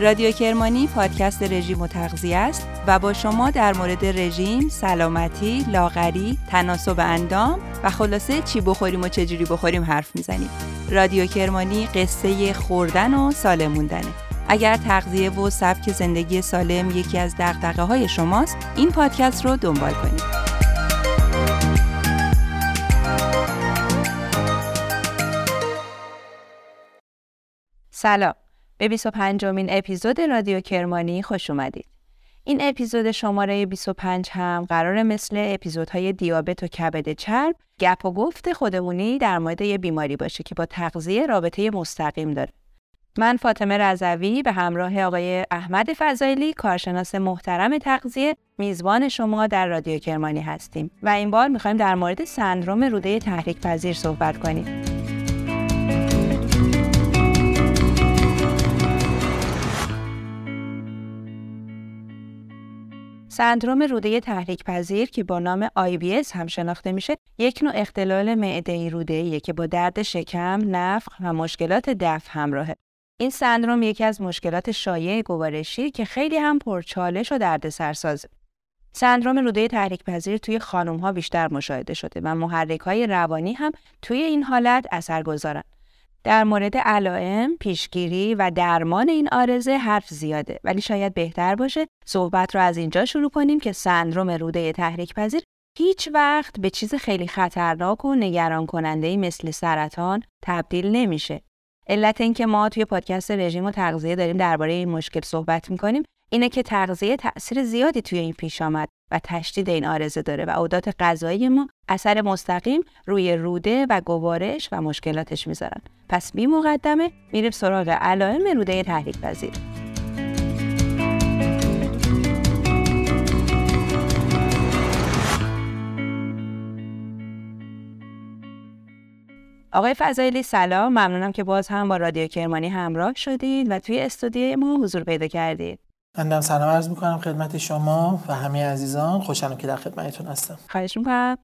رادیو کرمانی پادکست رژیم و تغذیه است و با شما در مورد رژیم، سلامتی، لاغری، تناسب اندام و خلاصه چی بخوریم و چجوری بخوریم حرف می‌زنیم. رادیو کرمانی قصه خوردن و سالم موندنه. اگر تغذیه و سبک زندگی سالم یکی از دقدقه های شماست، این پادکست رو دنبال کنید. سلام به 25 امین اپیزود رادیو کرمانی خوش اومدید. این اپیزود شماره 25 هم قرار مثل اپیزودهای دیابت و کبد چرب گپ و گفت خودمونی در مورد یه بیماری باشه که با تغذیه رابطه مستقیم داره. من فاطمه رضوی به همراه آقای احمد فضایلی کارشناس محترم تغذیه میزبان شما در رادیو کرمانی هستیم و این بار می‌خوایم در مورد سندروم روده تحریک پذیر صحبت کنیم. سندروم روده تحریک پذیر که با نام IBS هم شناخته میشه یک نوع اختلال معده روده که با درد شکم، نفخ و مشکلات دفع همراهه. این سندروم یکی از مشکلات شایع گوارشی که خیلی هم پرچالش و درد سرسازه. سندروم روده تحریک پذیر توی خانم ها بیشتر مشاهده شده و محرک های روانی هم توی این حالت اثر گذارن. در مورد علائم، پیشگیری و درمان این آرزه حرف زیاده ولی شاید بهتر باشه صحبت رو از اینجا شروع کنیم که سندروم روده تحریک پذیر هیچ وقت به چیز خیلی خطرناک و نگران کننده مثل سرطان تبدیل نمیشه. علت اینکه ما توی پادکست رژیم و تغذیه داریم درباره این مشکل صحبت می‌کنیم اینه که تغذیه تاثیر زیادی توی این پیش آمد و تشدید این آرزه داره و عادات غذایی ما اثر مستقیم روی روده و گوارش و مشکلاتش می‌ذارن. پس بی مقدمه میریم سراغ علائم روده تحریک پذیر. آقای فضایلی سلام ممنونم که باز هم با رادیو کرمانی همراه شدید و توی استودیوی ما حضور پیدا کردید. من سلام عرض می‌کنم خدمت شما و همه عزیزان. خوشحالم که در خدمتتون هستم. خواهش می‌کنم.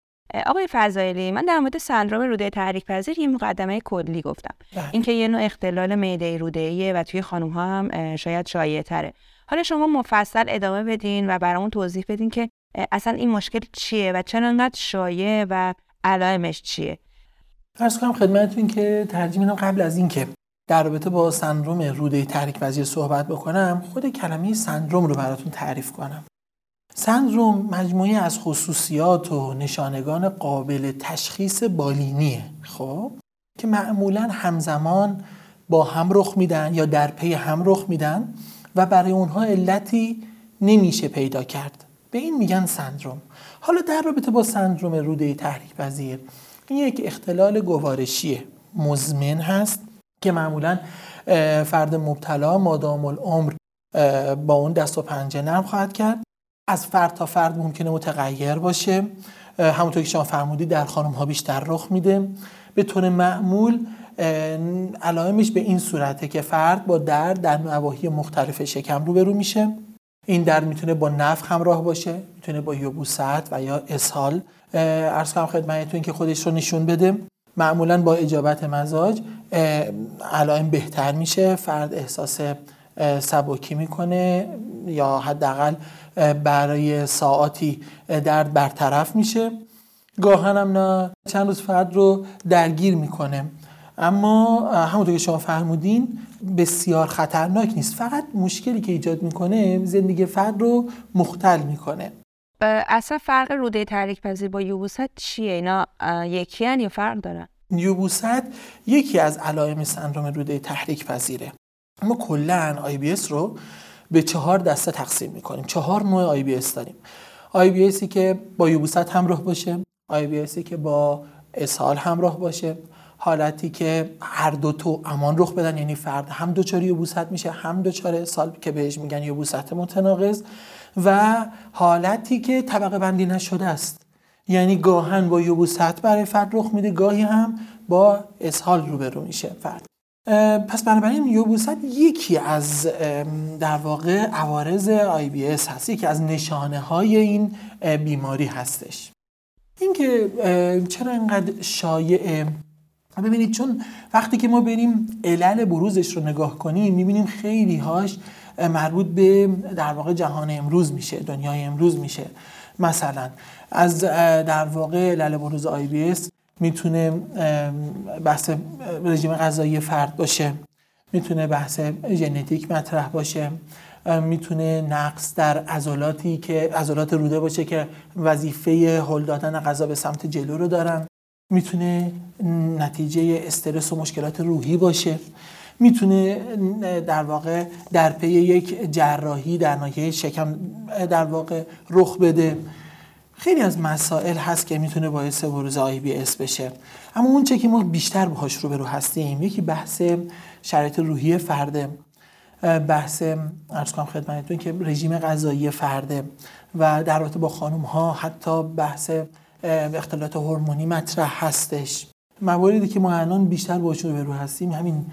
آقای فضایلی من در مورد سندروم روده تحریک پذیر یه مقدمه کلی گفتم. بله. اینکه یه نوع اختلال معده روده ایه و توی خانم ها هم شاید شایع تره حالا شما مفصل ادامه بدین و برامون توضیح بدین که اصلا این مشکل چیه و چرا انقدر شایع و علائمش چیه؟ فرض کنم خدمتتون که ترجیح قبل از اینکه در رابطه با سندروم روده تحریک وزیر صحبت بکنم خود کلمه سندروم رو براتون تعریف کنم. سندروم مجموعی از خصوصیات و نشانگان قابل تشخیص بالینیه خب؟ که معمولا همزمان با هم رخ میدن یا در پی هم رخ میدن و برای اونها علتی نمیشه پیدا کرد. به این میگن سندروم. حالا در رابطه با سندروم روده تحریک پذیر این یک اختلال گوارشیه. مزمن هست. که معمولا فرد مبتلا مادام العمر با اون دست و پنجه نرم خواهد کرد. از فرد تا فرد ممکنه متغیر باشه. همونطور که شما فرمودید در خانم ها بیشتر رخ میده. به طور معمول علائمش به این صورته که فرد با درد در نواحی مختلف شکم روبرو میشه. این درد می‌تونه با نفخ همراه باشه می‌تونه با یبوست و یا اسهال. ارز کنم خدمتتون که خودش رو نشون بده. معمولا با اجابت مزاج علائم بهتر میشه. فرد احساس سبکی می‌کنه یا حداقل برای ساعاتی درد برطرف میشه. گاهن هم نه چند روز فرد رو درگیر می‌کنه. اما همونطور که شما فرمودین بسیار خطرناک نیست. فقط مشکلی که ایجاد می‌کنه زندگی فرد رو مختل می‌کنه. اصلا فرق روده تحریک پذیر با یبوست چیه؟ اینا یکی یا فرق دارن؟ یبوست یکی از علائم سندروم روده تحریک پذیره ما کلا IBS رو به چهار دسته تقسیم می‌کنیم. چهار نوع IBS داریم. IBS که با یبوست همراه باشه IBS که با اسهال همراه باشه حالتی که هر دو تو امان رخ بدن یعنی فرد هم دچار یوبوست میشه هم دچار سال که بهش میگن یوبوست متناقض و حالتی که طبقه بندی نشده است. یعنی گاهن با یوبوست برای فرد رخ میده گاهی هم با اسهال روبرو میشه فرد. پس بنابراین یوبوست یکی از در واقع عوارض آی بی اس هست یکی از نشانه های این بیماری هستش. اینکه چرا اینقدر شایع؟ ببینید چون وقتی که ما بریم علل بروزش رو نگاه کنیم می‌بینیم خیلی هاش مربوط به در واقع جهان امروز میشه دنیای امروز میشه. مثلا از در واقع لله بروز آی بی اس می‌تونه بحث رژیم غذایی فرد باشه می‌تونه بحث ژنتیک مطرح باشه می‌تونه نقص در عضلاتی که عضلات روده باشه که وظیفه هل دادن غذا به سمت جلو رو دارن. می‌تونه نتیجه استرس و مشکلات روحی باشه. می‌تونه در واقع در پی یک جراحی در ناحیه شکم در واقع رخ بده. خیلی از مسائل هست که می‌تونه باعث بروز IBS بشه. اما اون چه که ما بیشتر باهاش رو به رو هستیم یکی بحث شرایط روحی فرده بحث ارز کنم خدمتتون که رژیم غذایی فرده و در رابطه با خانم ها حتی بحث اختلالات هورمونی مطرح هستش. مواردی که ما الان بیشتر باشون رو هستیم همین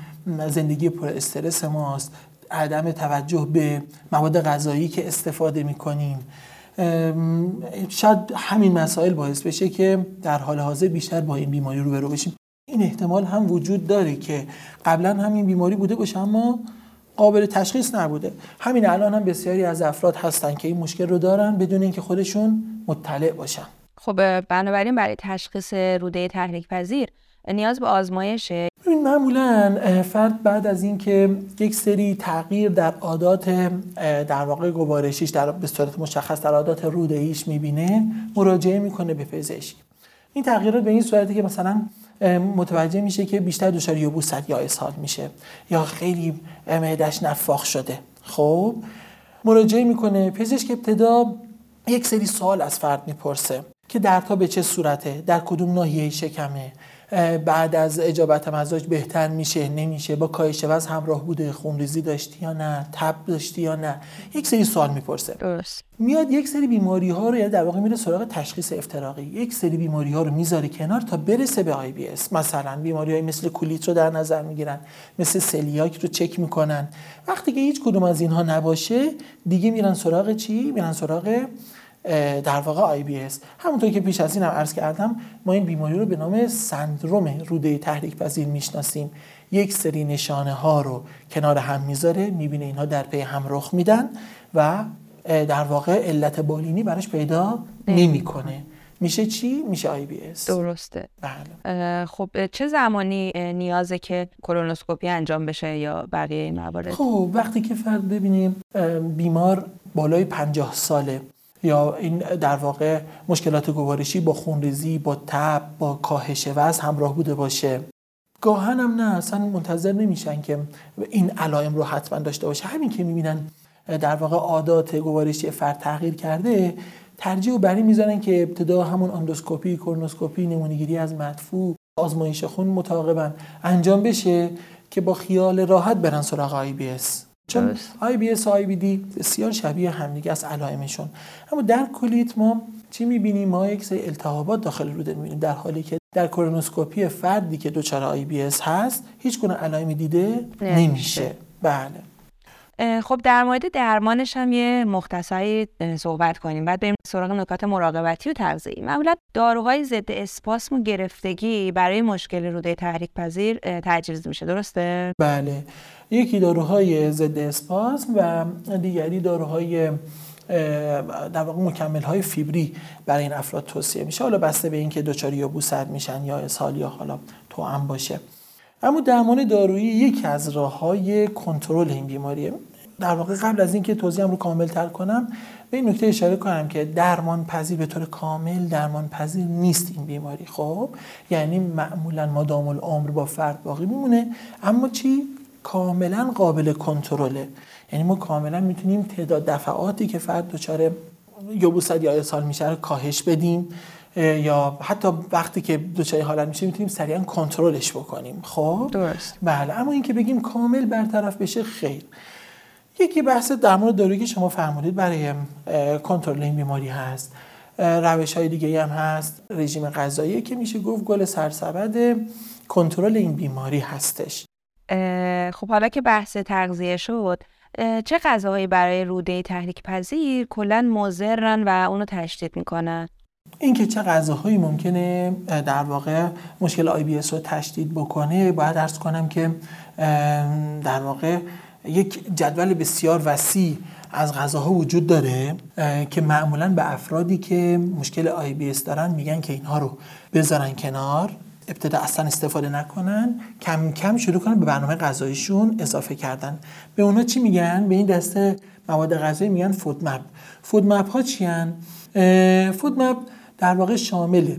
زندگی پر استرس ماست عدم توجه به مواد غذایی که استفاده می‌کنیم. شاید همین مسائل باعث بشه که در حال حاضر بیشتر با این بیماری روبرو بشیم. این احتمال هم وجود داره که قبلا همین بیماری بوده باشه اما قابل تشخیص نبوده. همین الان هم بسیاری از افراد هستن که این مشکل رو دارن بدون اینکه خودشون مطلع باشن. خب بنابراین برای تشخیص روده تحریک پذیر نیاز به آزمایشه این معمولا فرد بعد از اینکه یک سری تغییر در عادات در واقع گوارشیش در به صورت مشخص در عادات روده ایش می‌بینه مراجعه می‌کنه به پزشک. این تغییرات به این صورتی که مثلا متوجه میشه که بیشتر دچار یبوست یا اسهال میشه یا خیلی معدش نفاخ شده. خب مراجعه می‌کنه. پزشک ابتدا یک سری سوال از فرد می‌پرسه که دردت به چه صورته؟ در کدوم ناحیه شکمه؟ بعد از اجابت مزاج بهتر میشه نمیشه با کاهش وزن همراه بوده خونریزی داشتی یا نه تب داشتی یا نه؟ یک سری سوال می‌پرسه. درست. میاد یک سری بیماری ها رو یعنی در واقع میره سراغ تشخیص افتراقی. یک سری بیماری ها رو می‌ذاره کنار تا برسه به IBS. مثلا بیماری های مثل کولیت رو در نظر می‌گیرن مثل سلیاک رو چک می‌کنن. وقتی که هیچ کدوم از اینها نباشه دیگه میرن سراغ چی؟ میرن سراغ در واقع IBS. همونطور که پیش از این هم عرض کردم ما این بیماری رو به نام سندروم روده تحریک پذیر می‌شناسیم. یک سری نشانه ها رو کنار هم می‌ذاره می‌بینه اینها در پی هم رخ میدن و در واقع علت بالینی براش پیدا نمی‌کنه. میشه چی؟ میشه IBS. درسته. بله. خب چه زمانی نیازه که کولونوسکوپی انجام بشه یا بقیه این موارد؟ خب وقتی که فرد ببینیم بیمار بالای پنجاه ساله. یا این در واقع مشکلات گوارشی با خونریزی با تب با کاهش وزن همراه بوده باشه. گاهن هم نه اصلا منتظر نمیشن که این علائم رو حتما داشته باشه. همین که می‌بینن در واقع عادات گوارشی فرد تغییر کرده ترجیح رو بر این می‌ذارن که ابتدا همون اندوسکوپی کولونوسکوپی نمونه‌گیری از مدفوع آزمایش خون متعاقبا انجام بشه که با خیال راحت برن سراغ IBS. چون IBS و IBD بسیار شبیه همدیگه از علائمشون. اما در کولیت ما چی می‌بینیم؟ ما یک سری التهابات داخل روده می‌بینیم در حالی که در کولونوسکوپی فردی که دچار IBS هست هیچ گونه علائمی دیده نمیشه. بله. خب در مورد درمانش هم یه مختصری صحبت کنیم. بعد بریم سراغ نکات مراقبتی و تغذیه‌ای معمولا داروهای ضد اسپاسم و گرفتگی برای مشکل روده تحریک پذیر تجویز میشه. درسته؟ بله. یکی داروهای ضد اسپاسم و دیگری داروهای در واقع مکمل های فیبری برای این افراد توصیه میشه. حالا بسته به اینکه دچار یا بوسر میشن یا اسهال یا حالا توأم باشه. اما درمان دارویی یکی از راه های کنترل این بیماریه. در واقع قبل از اینکه توضیحم رو کامل تر کنم به این نکته اشاره کنم که درمان پذیر به طور کامل درمان پذیر نیست این بیماری خب؟ یعنی معمولا مادام العمر با فرد باقی میمونه اما چی؟ کاملا قابل کنترله. یعنی ما کاملا می‌تونیم تعداد دفعاتی که فرد دچار یبوست یا اسهال میشه رو کاهش بدیم یا حتی وقتی که دچار حالت میشه می‌تونیم سریعا کنترلش بکنیم خب؟ درست. بله اما اینکه بگیم کامل برطرف بشه خیر. یکی بحث در مورد دارویی که شما فرمودید برای کنترل این بیماری هست. روش های دیگه هم هست. رژیم غذایی که میشه گفت گل سرسبد کنترل این بیماری هستش. خب حالا که بحث تغذیه شد چه غذاهایی برای روده تحریک پذیر کلا مضرن و اونو تشدید می‌کنن؟ اینکه چه غذاهایی ممکنه در واقع مشکل IBS رو تشدید بکنه. باید عرض کنم که در واقع یک جدول بسیار وسیع از غذاها وجود داره که معمولا به افرادی که مشکل IBS دارن میگن که اینها رو بذارن کنار ابتدا اصلا استفاده نکنن کم کم شروع کنن به برنامه غذاییشون اضافه کردن. به اونا چی میگن؟ به این دسته مواد غذایی میگن فود مپ فود مپ ها چی هن؟ فود مپ در واقع شامل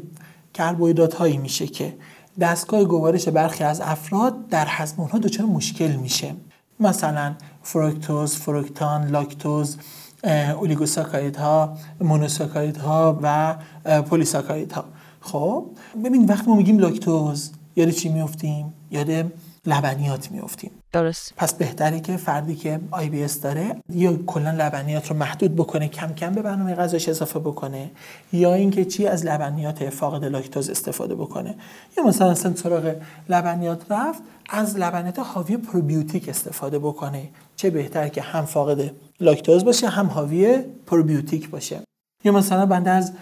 کربوهیدرات هایی میشه که دستگاه گوارش برخی از افراد در هضم اونها دچار مشکل میشه. مثلا فروکتوز، فروکتان، لاکتوز، اولیگوساکارید ها، مونوساکارید ها و پلیساکارید ها خب ببین وقتی ما میگیم لاکتوز یاد چی میفتیم یاد لبنیات میفتیم درست. پس بهتره که فردی که IBS داره یا کلا لبنیات رو محدود بکنه کم کم به برنامه غذاش اضافه بکنه یا اینکه چی از لبنیات فاقد لاکتوز استفاده بکنه. یا مثلا اصلا سراغ لبنیات رفت از لبنیات حاوی پروبیوتیک استفاده بکنه. چه بهتر که هم فاقد لاکتوز باشه هم حاوی پروبیوتیک باشه. یا مثلا بنده از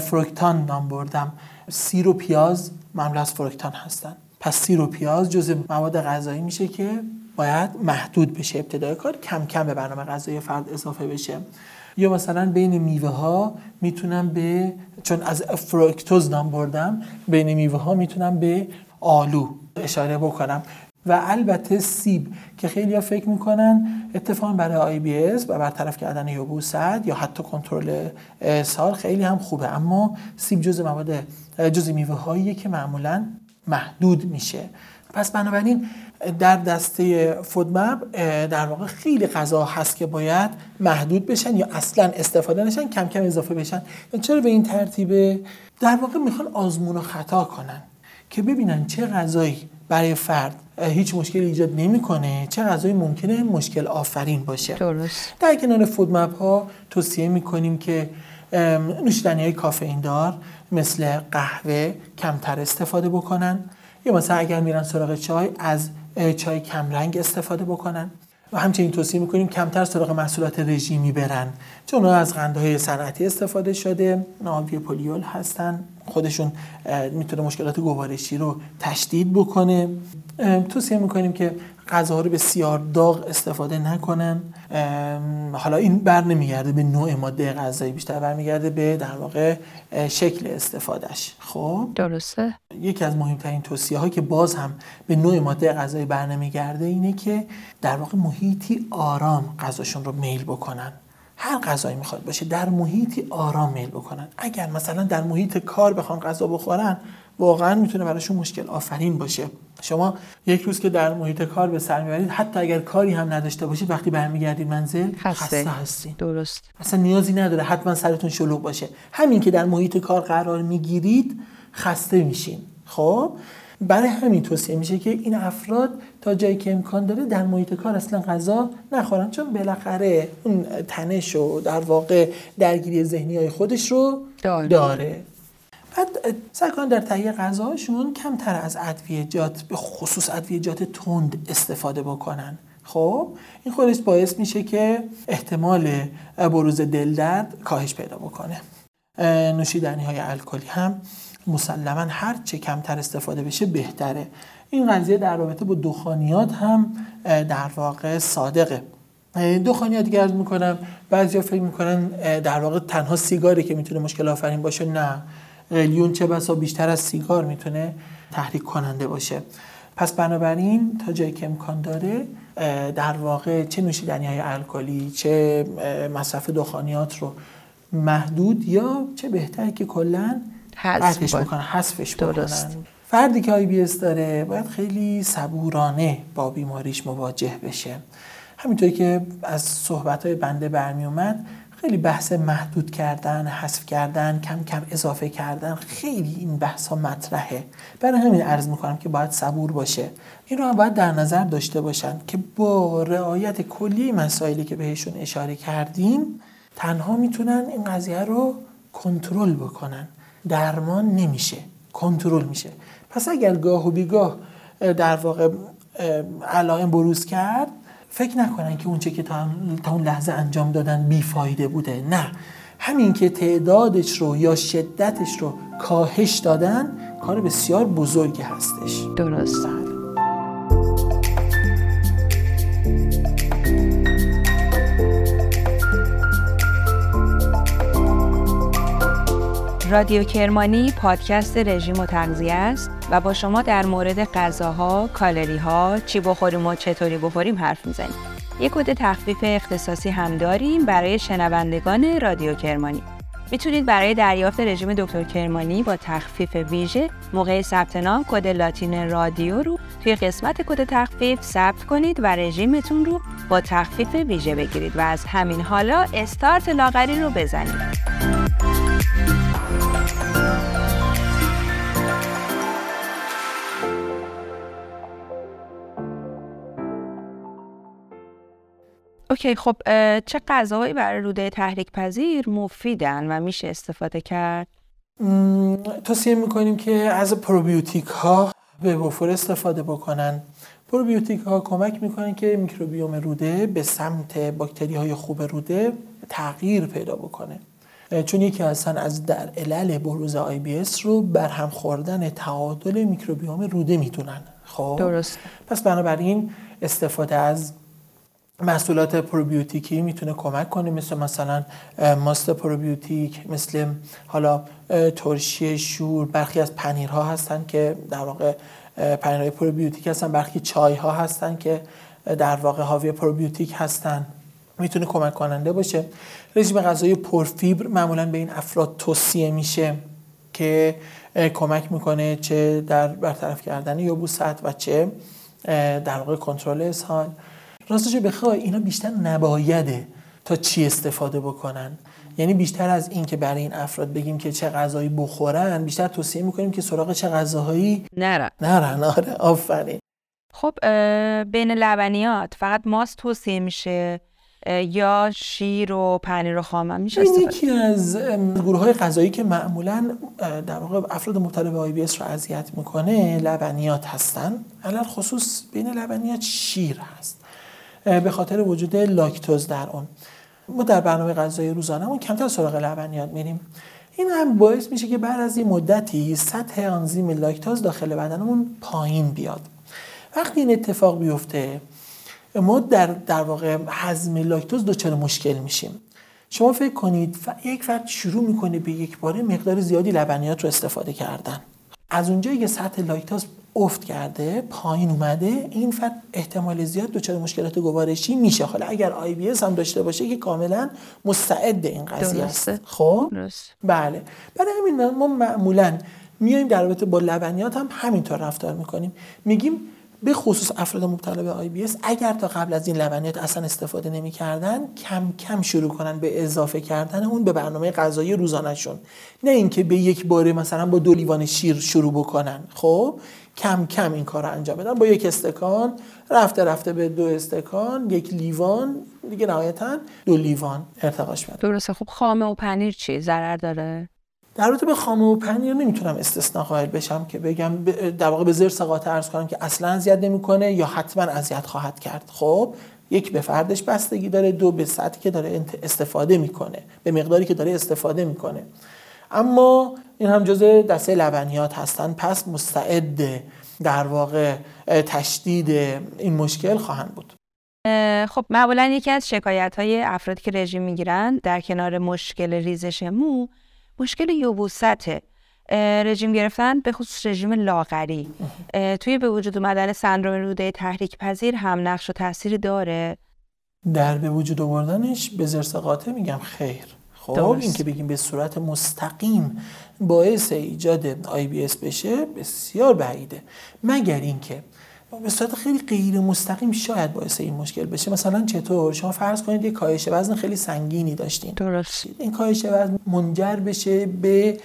فروکتان نام بردم. سیر و پیاز معمولا از فروکتان هستن. پس سیر و پیاز جزء مواد غذایی میشه که باید محدود بشه. ابتدای کار کم کم به برنامه غذایی فرد اضافه بشه. یا مثلا بین میوه ها می‌تونم به چون از فروکتوز نام بردم بین میوه ها می‌تونم به آلو اشاره بکنم. و البته سیب که خیلی ها فکر می‌کنن اتفاقا برای IBS و برطرف کردن یبوست یا حتی کنترل سال خیلی هم خوبه. اما سیب جز مواد جز میوه هاییه که معمولا محدود میشه. پس بنابراین در دسته فودمپ در واقع خیلی غذا هست که باید محدود بشن یا اصلا استفاده نشن کم کم اضافه بشن. چرا به این ترتیبه؟ در واقع می‌خوان آزمون و خطا کنن که ببینن چه غذایی برای فرد هیچ مشکلی ایجاد نمی‌کنه چه غذایی ممکنه مشکل آفرین باشه. درست. در کنار فودمپ ها توصیه می‌کنیم که نوشیدنی های کافئین دار مثل قهوه کمتر استفاده بکنن. یا مثلا اگر میرن سراغ چای از چای کمرنگ استفاده بکنن. و همچنین توصیه می‌کنیم کمتر سراغ محصولات رژیمی برن. چون از قندهای صنعتی استفاده شده ناوی پولیول هستن. خودشون می‌تونه مشکلات گوارشی رو تشدید بکنه. توصیه می‌کنیم که غذاها رو بسیار داغ استفاده نکنن. حالا این بر نمیگرده به نوع ماده غذایی بیشتر برمیگرده به در واقع شکل استفادهش خب؟ درسته. یکی از مهمترین توصیه ها که باز هم به نوع ماده غذایی بر نمیگرده اینه که در واقع محیطی آرام غذاشون رو میل بکنن. هر غذایی می‌خواد باشه در محیطی آرام میل بکنن. اگر مثلا در محیط کار بخوان غذا بخورن واقعا می‌تونه براشون مشکل آفرین باشه. شما یک روز که در محیط کار به سر می‌برید حتی اگر کاری هم نداشته باشید وقتی برمیگردید منزل خسته, خسته. درست. اصلا نیازی نداره حتما سرتون شلوغ باشه. همین که در محیط کار قرار می‌گیرید خسته میشین. خب؟ برای همین توصیه میشه که این افراد تا جایی که امکان داره در محیط کار اصلا غذا نخورن. چون بالاخره اون تنش و در واقع درگیری ذهنی های خودش رو داره, داره. بعد سعی کنن در تهیه غذاشون کمتر از ادویجات به خصوص ادویجات تند استفاده بکنن. خب این خودش باعث میشه که احتمال بروز دل درد کاهش پیدا بکنه. نوشیدنی های الکلی هم مسلما هر چه کمتر استفاده بشه بهتره. این قضیه در رابطه با دخانیات هم در واقع صادقه. دخانیات دیگه ارز می‌کنم بعضیا فکر می‌کنن در واقع تنها سیگاری که می‌تونه مشکل آفرین باشه نه. قلیون چه بسا بیشتر از سیگار می‌تونه تحریک کننده باشه. پس بنابراین تا جایی که امکان داره در واقع چه نوشیدنی های الکلی چه مصرف دخانیات رو محدود یا چه بهتر که کلا حذفش بکنن. حذفش بکنن. فردی که آی بی داره باید خیلی صبورانه با بیماریش مواجه بشه. همینطوری که از صحبت های بنده برمی اومد خیلی بحث محدود کردن حذف کردن کم کم اضافه کردن خیلی این بحث ها مطرحه. برای همین عرض می‌کنم که باید صبور باشه. این رو هم باید در نظر داشته باشن که با رعایت کلی مسائلی که بهشون اشاره کردیم تنها می‌تونن این قضیه رو کنترل بکنن. درمان نمیشه. کنترل میشه. پس اگر گاه و بیگاه در واقع علائم بروز کرد فکر نکنن که اونچه که تا اون لحظه انجام دادن بیفایده بوده. نه. همین که تعدادش رو یا شدتش رو کاهش دادن کار بسیار بزرگی هستش. درست. رادیو کرمانی پادکست رژیم و تغذیه است و با شما در مورد غذاها، کالری ها، چی بخوریم و چطوری بخوریم حرف می‌زنیم. یک کد تخفیف اختصاصی هم داریم برای شنوندگان رادیو کرمانی. می‌تونید برای دریافت رژیم دکتر کرمانی با تخفیف ویژه موقع ثبت نام کد لاتین رادیو رو توی قسمت کد تخفیف ثبت کنید و رژیمتون رو با تخفیف ویژه بگیرید و از همین حالا استارت لاغری رو بزنید. okay خب چه غذاهایی برای روده تحریک پذیر مفیدن و میشه استفاده کرد؟ توصیه می‌کنیم که از پروبیوتیک ها به وفور استفاده بکنن. پروبیوتیک ها کمک می‌کنن که میکروبیوم روده به سمت باکتری های خوب روده تغییر پیدا بکنه. چون یکی هستن از در علل بروز IBS رو برهم خوردن تعادل میکروبیوم روده می‌دونن. خب؟ درست پس بنابراین استفاده از محصولات پروبیوتیکی می‌تونه کمک کنه مثل مثلا ماست پروبیوتیک مثل حالا ترشی شور برخی از پنیرها هستن که در واقع پنیرهای پروبیوتیک هستن برخی چای ها هستن که در واقع حاوی پروبیوتیک هستن. می‌تونه کمک کننده باشه. رژیم غذایی پرفیبر معمولا به این افراد توصیه میشه که کمک می‌کنه چه در برطرف کردن یبوست و چه در واقع کنترل اسهال. راستش بخوای اینا بیشتر نبایده تا چی استفاده بکنن. یعنی بیشتر از این که برای این افراد بگیم که چه غذایی بخورن بیشتر توصیه می‌کنیم که سراغ چه غذاهایی نرن. نرن. آره آفرین. خب بین لبنیات فقط ماست توصیه میشه یا شیر و پنیر و خام میشه این یکی از گروه های غذایی که معمولا در واقع افراد مبتلا به آی بی رو اذیت می‌کنه لبنیات هستن. علل خصوص بین لبنیات شیر هست. به خاطر وجود لاکتوز در اون. ما در برنامه غذایی روزانهمون کمتر سراغ لبنیات میریم. این هم باعث میشه که بعد از این مدتی سطح آنزیم لاکتوز داخل بدنمون پایین بیاد. وقتی این اتفاق بیفته ما در در واقع هضم لاکتوز دچار مشکل میشیم. شما فکر کنید یک فرد شروع می‌کنه به یک باره مقدار زیادی لبنیات رو استفاده کردن. از اونجایی که سطح لاکتوز افت کرده پایین اومده این فرد احتمال زیاد دچار مشکلات گوارشی میشه. حالا اگر آی بی هم داشته باشه که کاملا مستعد این قضیه است. خب؟ بله. برای همین ما معمولا میایم در رابطه با لبنیات هم همینطور رفتار می‌کنیم. میگیم به خصوص افراد مبتلا به آی بی اگر تا قبل از این لبنیات اصلا استفاده نمی‌کردن کم کم شروع کنن به اضافه کردن اون به برنامه غذایی روزانهشون. نه اینکه به یک باره مثلا با دو لیوان شیر شروع بکنن. خب؟ کم کم این کار رو انجام بدن. با یک استکان رفته رفته به دو استکان یک لیوان دیگه نهایتا دو لیوان ارتقاش بدن. درسته. خب خامه و پنیر چی؟ ضرر داره؟ در رابطه به خامه و پنیر نمی‌تونم استثنا قائل بشم که بگم در واقع به زیر سقاطه ارز کنم که اصلا اذیت نمی‌کنه یا حتما اذیت خواهد کرد. خب یک به فردش بستگی داره دو به سطحی که داره استفاده می‌کنه به مقداری که داره استفاده می‌کنه. اما این هم جزء دسته لبنیات هستن. پس مستعد در واقع تشدید این مشکل خواهند بود. خب معمولا یکی از شکایت های افرادی که رژیم می‌گیرن در کنار مشکل ریزش مو مشکل یوبوسته رژیم گرفتن به خصوص رژیم لاغری. توی به وجود اومدن سندروم روده تحریک پذیر هم نقش و تاثیر داره. در به وجود آوردنش به زرس قاطع میگم خیر. خب این که بگیم به صورت مستقیم باعث ایجاد آی بی اس بشه بسیار بعیده. مگر اینکه به صورت خیلی غیر مستقیم شاید باعث این مشکل بشه. مثلا چطور؟ شما فرض کنید یه کاهش وزن خیلی سنگینی داشتین. درست. این کاهش وزن منجر بشه به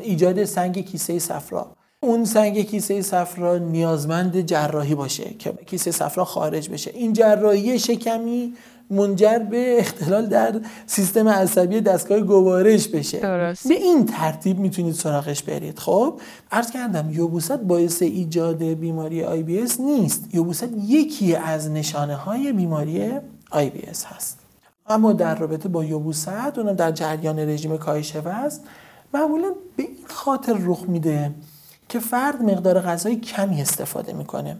ایجاد سنگ کیسه صفرا. اون سنگ کیسه صفرا نیازمند جراحی باشه که کیسه صفرا خارج بشه. این جراحی شکمی منجر به اختلال در سیستم عصبی دستگاه گوارش بشه. درست. به این ترتیب می‌تونید سراغش برید. خب عرض کردم یبوست باعث ایجاد بیماری IBS نیست. یبوست یکی از نشانه های بیماری IBS هست. اما در رابطه با یبوست اونم در جریان رژیم کاهش وزن معمولا به این خاطر رخ میده که فرد مقدار غذای کمی استفاده می‌کنه.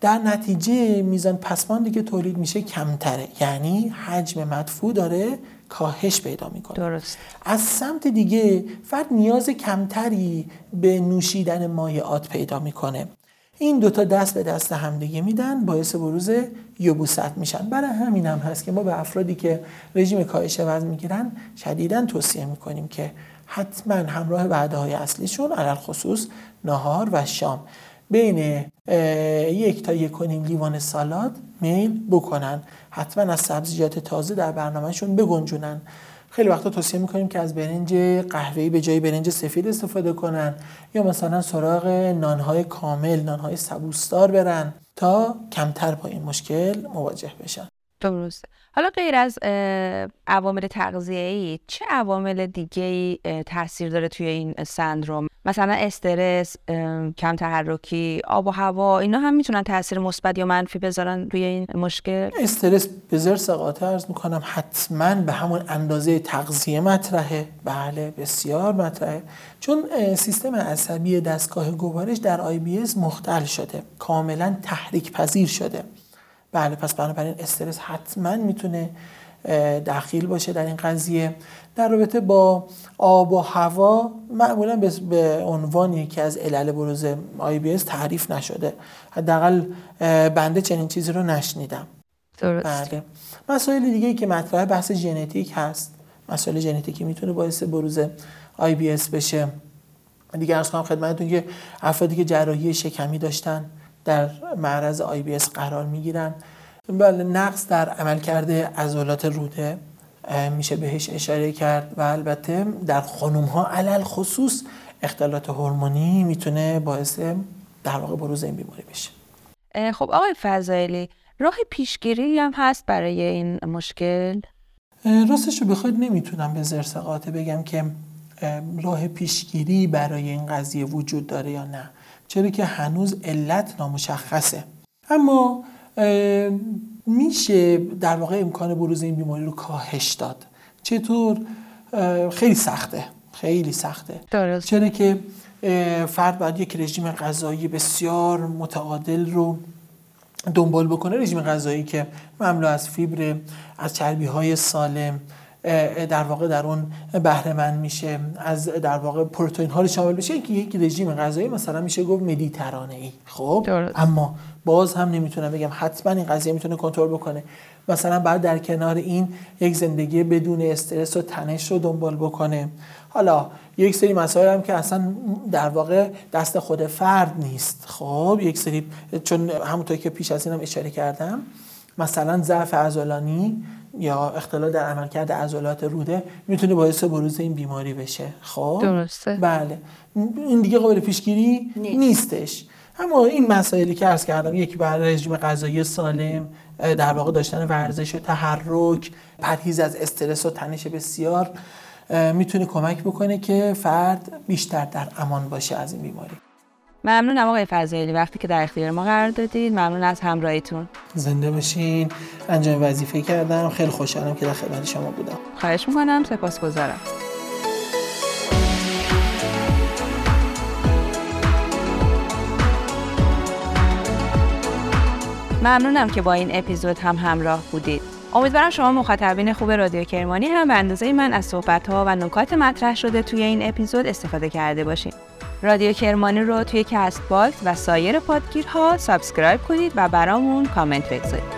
در نتیجه میزان پسماندی که تولید میشه کمتره. یعنی حجم مدفوع داره کاهش پیدا می‌کنه. درست. از سمت دیگه فرد نیاز کمتری به نوشیدن مایعات پیدا می‌کنه. این دوتا دست به دست همدیگه میدن باعث بروز یبوست میشن. برای همین هم هست که ما به افرادی که رژیم کاهش وزن می‌گیرن شدیدا توصیه می‌کنیم که حتما همراه وعده های اصلیشون علل خصوص نهار و شام. بین یک تا یک و نیم لیوان سالاد میل بکنن. حتما از سبزیجات تازه در برنامهشون بگنجونن. خیلی وقتا توصیه می‌کنیم که از برنج قهوه‌ای به جای برنج سفید استفاده کنن یا مثلا سراغ نانهای کامل نانهای سبوستار برن تا کمتر با این مشکل مواجه بشن. درست حالا غیر از عوامل تغذیه‌ای چه عوامل دیگه ای تاثیر داره توی این سندروم؟ مثلا استرس کم تحرکی آب و هوا اینا هم می‌تونن تاثیر مثبت یا منفی بذارن روی این مشکل؟ استرس به زرس قاطع ارز می‌کنم. حتما به همون اندازه تغذیه مطرحه. بله بسیار مطرحه. چون سیستم عصبی دستگاه گوارش در آی بی مختل شده. کاملا تحریک پذیر شده. بله پس بنابراین استرس حتما می‌تونه دخیل باشه در این قضیه. در رابطه با آب و هوا معمولا به عنوان یکی از علل بروز IBS تعریف نشده. حداقل بنده چنین چیزی رو نشنیدم. درست. بله. مسائل دیگه که مطرح بحث ژنتیک هست. مسائل ژنتیکی می‌تونه باعث بروز IBS بشه. دیگه عرض کنم خدمتتون که افرادی که جراحی شکمی داشتن در معرض IBS قرار می‌گیرن. بله نقص در عملکرد عضلات روده میشه بهش اشاره کرد و البته در خانوم ها علل خصوص اختلالات هورمونی می‌تونه باعث در واقع بروز این بیماری بشه. خب آقای فضایلی راه پیشگیری هم هست برای این مشکل؟ راستش رو بخواید نمی‌تونم به زرس قاطع بگم که راه پیشگیری برای این قضیه وجود داره یا نه. چرا که هنوز علت نامشخصه. اما میشه در واقع امکان بروز این بیماری رو کاهش داد. چطور؟ خیلی سخته. خیلی سخته. درست. چرا که فرد باید یک رژیم غذایی بسیار متعادل رو دنبال بکنه. رژیم غذایی که مملو از فیبر از چربی های سالم در واقع در اون بهره من میشه از در واقع پروتئین ها رو شامل بشه که یک رژیم غذایی مثلا میشه گفت مدیترانه ای خب اما باز هم نمی‌تونم بگم حتما این قضیه می‌تونه کنترل بکنه. مثلا بعد در کنار این یک زندگی بدون استرس و تنش رو دنبال بکنه. حالا یک سری مسائل هم که اصلا در واقع دست خود فرد نیست. خب؟ یک سری چون همونطور که پیش از اینم اشاره کردم مثلا ضعف عضلانی یا اختلال در عملکرد عضلات روده می‌تونه باعث بروز این بیماری بشه. خب؟ درسته. بله. این دیگه قابل پیشگیری نیستش. اما این مسائلی که عرض کردم یکی بر رژیم غذایی سالم در واقع داشتن ورزش و تحرک پرهیز از استرس و تنش بسیار می‌تونه کمک بکنه که فرد بیشتر در امان باشه از این بیماری. ممنونم آقای فضایلی. وقتی که در اختیار ما قرار دادید ممنون از همراهیتون. زنده باشین. انجام وظیفه کردم. خیلی خوشحالم که در خدمت شما بودم. خواهش می‌کنم. سپاسگزارم. ممنونم که با این اپیزود هم همراه بودید. امیدوارم شما مخاطبین خوب رادیو کرمانی هم به اندازه من از صحبت ها و نکات مطرح شده توی این اپیزود استفاده کرده باشین. رادیو کرمانی رو توی Castbox و سایر پادگیرها subscribe کنید و برامون کامنت بگذارید.